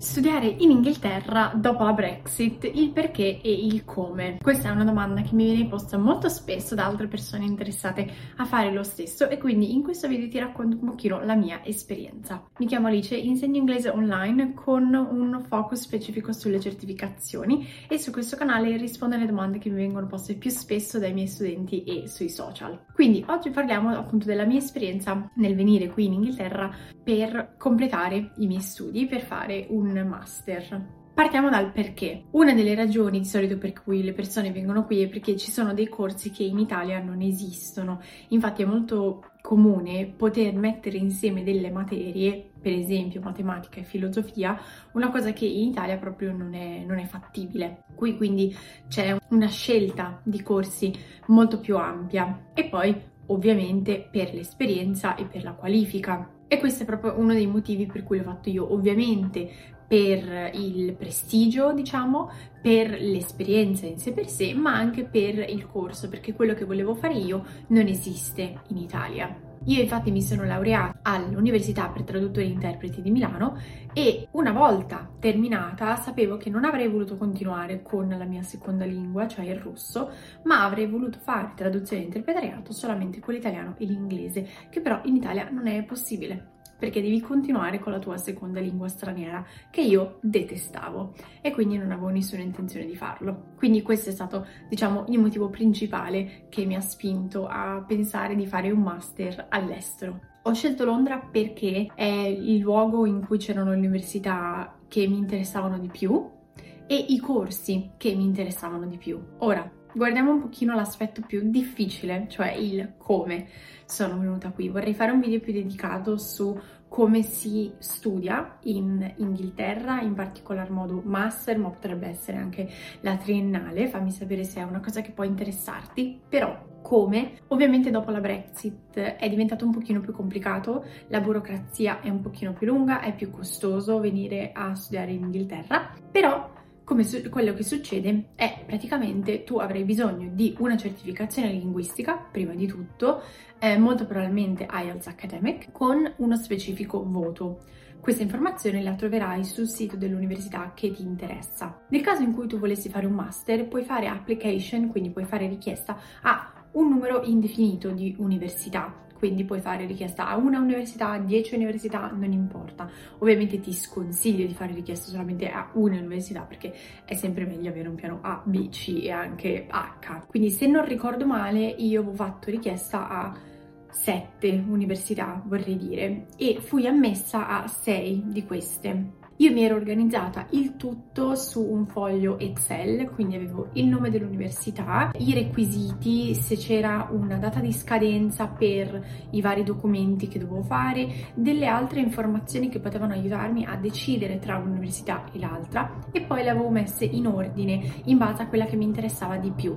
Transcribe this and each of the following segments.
Studiare in Inghilterra dopo la Brexit, il perché e il come. Questa è una domanda che mi viene posta molto spesso da altre persone interessate a fare lo stesso e quindi in questo video ti racconto un pochino la mia esperienza. Mi chiamo Alice, insegno inglese online con un focus specifico sulle certificazioni e su questo canale rispondo alle domande che mi vengono poste più spesso dai miei studenti e sui social. Quindi oggi parliamo appunto della mia esperienza nel venire qui in Inghilterra per completare i miei studi, per fare un master. Partiamo dal perché. Una delle ragioni di solito per cui le persone vengono qui è perché ci sono dei corsi che in Italia non esistono. Infatti è molto comune poter mettere insieme delle materie, per esempio matematica e filosofia, una cosa che in Italia proprio non è, non è fattibile. Qui quindi c'è una scelta di corsi molto più ampia e poi ovviamente per l'esperienza e per la qualifica. E questo è proprio uno dei motivi per cui l'ho fatto io. Ovviamente per il prestigio, diciamo, per l'esperienza in sé per sé, ma anche per il corso, perché quello che volevo fare io non esiste in Italia. Io infatti mi sono laureata all'Università per traduttori e interpreti di Milano e una volta terminata sapevo che non avrei voluto continuare con la mia seconda lingua, cioè il russo, ma avrei voluto fare traduzione e interpretariato solamente con l'italiano e l'inglese, che però in Italia non è possibile perché devi continuare con la tua seconda lingua straniera, che io detestavo e quindi non avevo nessuna intenzione di farlo. Quindi questo è stato, diciamo, il motivo principale che mi ha spinto a pensare di fare un master all'estero. Ho scelto Londra perché è il luogo in cui c'erano le università che mi interessavano di più e i corsi che mi interessavano di più. Ora, guardiamo un pochino l'aspetto più difficile, cioè il come sono venuta qui. Vorrei fare un video più dedicato su come si studia in Inghilterra, in particolar modo master, ma potrebbe essere anche la triennale, fammi sapere se è una cosa che può interessarti, però come? Ovviamente dopo la Brexit è diventato un pochino più complicato, la burocrazia è un pochino più lunga, è più costoso venire a studiare in Inghilterra, però come su- quello che succede è praticamente tu avrai bisogno di una certificazione linguistica, prima di tutto, eh, molto probabilmente IELTS Academic, con uno specifico voto. Questa informazione la troverai sul sito dell'università che ti interessa. Nel caso in cui tu volessi fare un master, puoi fare application, quindi puoi fare richiesta a un numero indefinito di università, quindi puoi fare richiesta a una università, a 10 università, non importa. Ovviamente ti sconsiglio di fare richiesta solamente a una università perché è sempre meglio avere un piano A, B, C e anche H. Quindi se non ricordo male io avevo fatto richiesta a 7 università, vorrei dire, e fui ammessa a 6 di queste. Io mi ero organizzata il tutto su un foglio Excel, quindi avevo il nome dell'università, i requisiti, se c'era una data di scadenza per i vari documenti che dovevo fare, delle altre informazioni che potevano aiutarmi a decidere tra un'università e l'altra e poi le avevo messe in ordine in base a quella che mi interessava di più.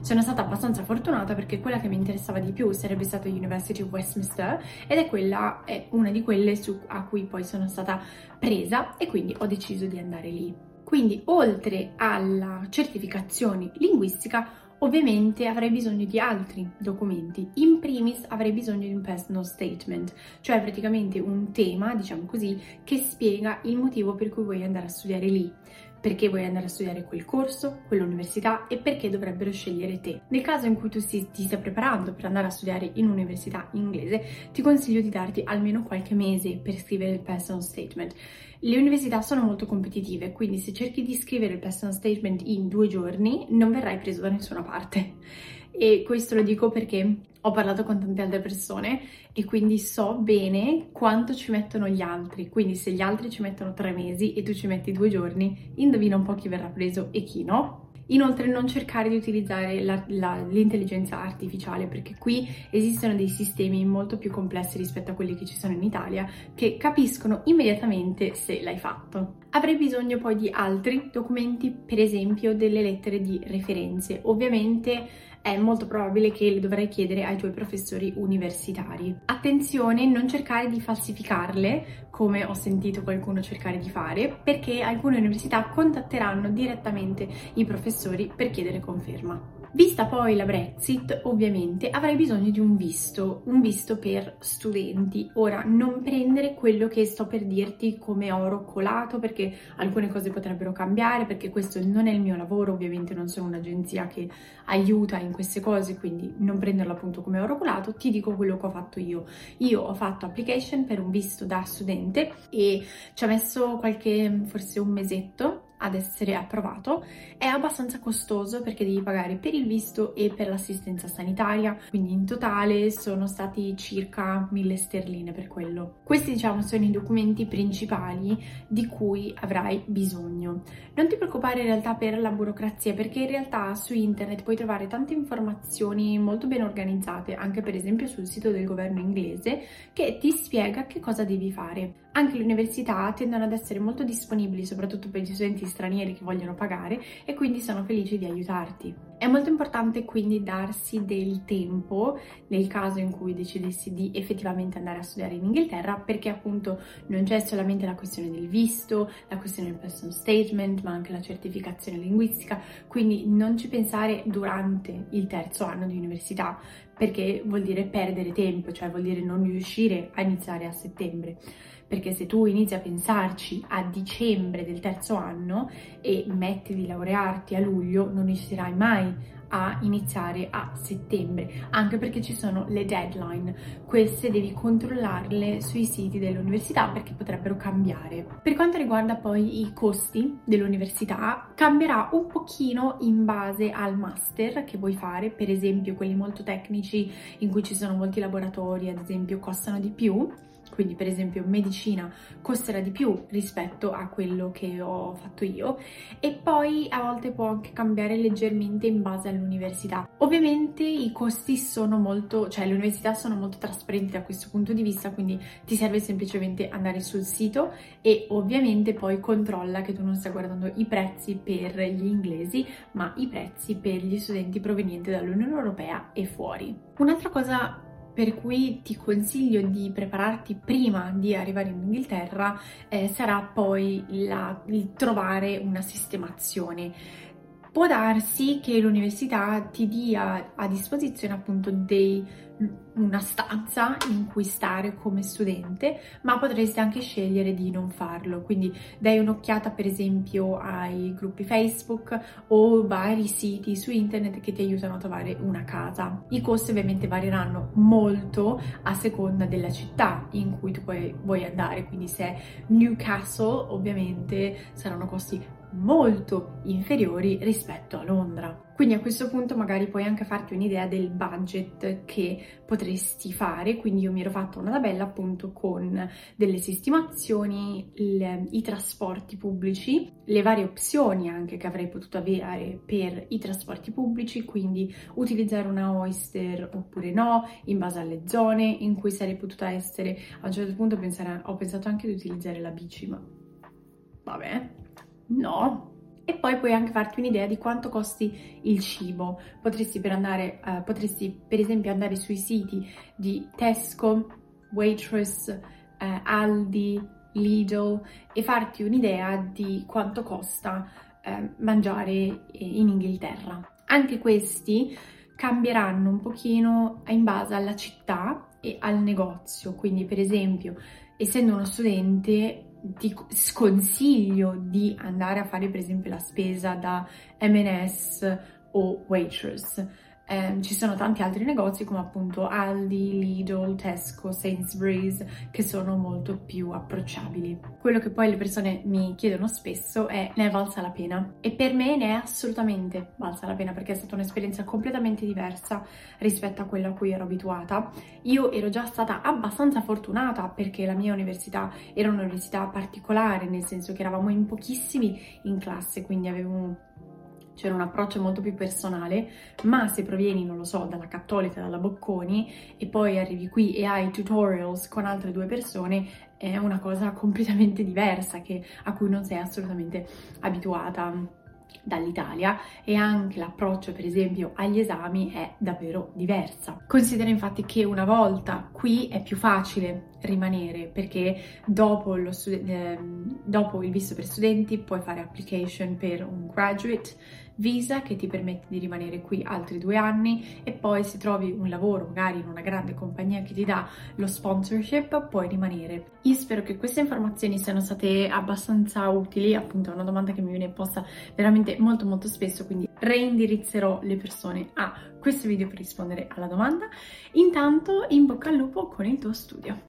Sono stata abbastanza fortunata perché quella che mi interessava di più sarebbe stata University of Westminster ed è quella è una di quelle su, a cui poi sono stata presa e quindi ho deciso di andare lì. Quindi oltre alla certificazione linguistica ovviamente avrei bisogno di altri documenti. In primis avrei bisogno di un personal statement, cioè praticamente un tema, diciamo così, che spiega il motivo per cui vuoi andare a studiare lì perché vuoi andare a studiare quel corso, quell'università e perché dovrebbero scegliere te. Nel caso in cui tu ti stia preparando per andare a studiare in un'università inglese, ti consiglio di darti almeno qualche mese per scrivere il personal statement. Le università sono molto competitive, quindi se cerchi di scrivere il personal statement in due giorni non verrai preso da nessuna parte. E questo lo dico perché ho parlato con tante altre persone e quindi so bene quanto ci mettono gli altri. Quindi se gli altri ci mettono tre mesi e tu ci metti due giorni, indovina un po' chi verrà preso e chi no. Inoltre non cercare di utilizzare la, la, l'intelligenza artificiale perché qui esistono dei sistemi molto più complessi rispetto a quelli che ci sono in Italia che capiscono immediatamente se l'hai fatto. Avrei bisogno poi di altri documenti, per esempio delle lettere di referenze. Ovviamente è molto probabile che le dovrai chiedere ai tuoi professori universitari. Attenzione, non cercare di falsificarle, come ho sentito qualcuno cercare di fare, perché alcune università contatteranno direttamente i professori per chiedere conferma. Vista poi la Brexit, ovviamente avrai bisogno di un visto, un visto per studenti. Ora, non prendere quello che sto per dirti come oro colato, perché alcune cose potrebbero cambiare, perché questo non è il mio lavoro, ovviamente non sono un'agenzia che aiuta in queste cose, quindi non prenderlo appunto come oro colato, ti dico quello che ho fatto io. Io ho fatto application per un visto da studente e ci ho messo qualche, forse un mesetto ad essere approvato è abbastanza costoso perché devi pagare per il visto e per l'assistenza sanitaria, quindi in totale sono stati circa 1000 sterline per quello. Questi diciamo sono i documenti principali di cui avrai bisogno. Non ti preoccupare in realtà per la burocrazia perché in realtà su internet puoi trovare tante informazioni molto ben organizzate, anche per esempio sul sito del governo inglese, che ti spiega che cosa devi fare. Anche le università tendono ad essere molto disponibili, soprattutto per gli studenti stranieri che vogliono pagare e quindi sono felici di aiutarti. È molto importante quindi darsi del tempo nel caso in cui decidessi di effettivamente andare a studiare in Inghilterra perché appunto non c'è solamente la questione del visto, la questione del person statement, ma anche la certificazione linguistica, quindi non ci pensare durante il terzo anno di università perché vuol dire perdere tempo, cioè vuol dire non riuscire a iniziare a settembre perché se tu inizi a pensarci a dicembre del terzo anno e metti di laurearti a luglio, non riuscirai mai a iniziare a settembre, anche perché ci sono le deadline. Queste devi controllarle sui siti dell'università perché potrebbero cambiare. Per quanto riguarda poi i costi dell'università, cambierà un pochino in base al master che vuoi fare, per esempio quelli molto tecnici in cui ci sono molti laboratori, ad esempio, costano di più quindi per esempio medicina costerà di più rispetto a quello che ho fatto io e poi a volte può anche cambiare leggermente in base all'università. Ovviamente i costi sono molto, cioè le università sono molto trasparenti da questo punto di vista, quindi ti serve semplicemente andare sul sito e ovviamente poi controlla che tu non stai guardando i prezzi per gli inglesi, ma i prezzi per gli studenti provenienti dall'Unione Europea e fuori. Un'altra cosa per cui ti consiglio di prepararti prima di arrivare in Inghilterra eh, sarà poi la, il trovare una sistemazione. Può darsi che l'università ti dia a disposizione appunto dei una stanza in cui stare come studente, ma potresti anche scegliere di non farlo. Quindi dai un'occhiata per esempio ai gruppi Facebook o vari siti su internet che ti aiutano a trovare una casa. I costi ovviamente varieranno molto a seconda della città in cui tu puoi, vuoi andare, quindi se è Newcastle ovviamente saranno costi molto inferiori rispetto a Londra. Quindi a questo punto magari puoi anche farti un'idea del budget che potresti fare, quindi io mi ero fatta una tabella appunto con delle sistemazioni, il, i trasporti pubblici, le varie opzioni anche che avrei potuto avere per i trasporti pubblici, quindi utilizzare una Oyster oppure no, in base alle zone in cui sarei potuta essere. A un certo punto pensare, ho pensato anche di utilizzare la bici, ma vabbè, no, e poi puoi anche farti un'idea di quanto costi il cibo. Potresti per, andare, uh, potresti per esempio andare sui siti di Tesco, Waitress, uh, Aldi, Lidl e farti un'idea di quanto costa uh, mangiare in Inghilterra. Anche questi cambieranno un pochino in base alla città e al negozio, quindi per esempio essendo uno studente ti sconsiglio di andare a fare per esempio la spesa da M&S o Waitrose eh, ci sono tanti altri negozi come appunto Aldi, Lidl, Tesco, Sainsbury's che sono molto più approcciabili. Quello che poi le persone mi chiedono spesso è ne è valsa la pena e per me ne è assolutamente valsa la pena perché è stata un'esperienza completamente diversa rispetto a quella a cui ero abituata. Io ero già stata abbastanza fortunata perché la mia università era un'università particolare nel senso che eravamo in pochissimi in classe quindi avevo c'era un approccio molto più personale, ma se provieni, non lo so, dalla Cattolica, dalla Bocconi e poi arrivi qui e hai tutorials con altre due persone, è una cosa completamente diversa che, a cui non sei assolutamente abituata. dall'Italia e anche l'approccio per esempio agli esami è davvero diversa. Considera infatti che una volta qui è più facile rimanere perché dopo, stud- eh, dopo il visto per studenti puoi fare application per un graduate visa che ti permette di rimanere qui altri due anni e poi se trovi un lavoro magari in una grande compagnia che ti dà lo sponsorship puoi rimanere. Io spero che queste informazioni siano state abbastanza utili, appunto è una domanda che mi viene posta veramente molto molto spesso, quindi reindirizzerò le persone a questo video per rispondere alla domanda. Intanto in bocca al lupo con il tuo studio.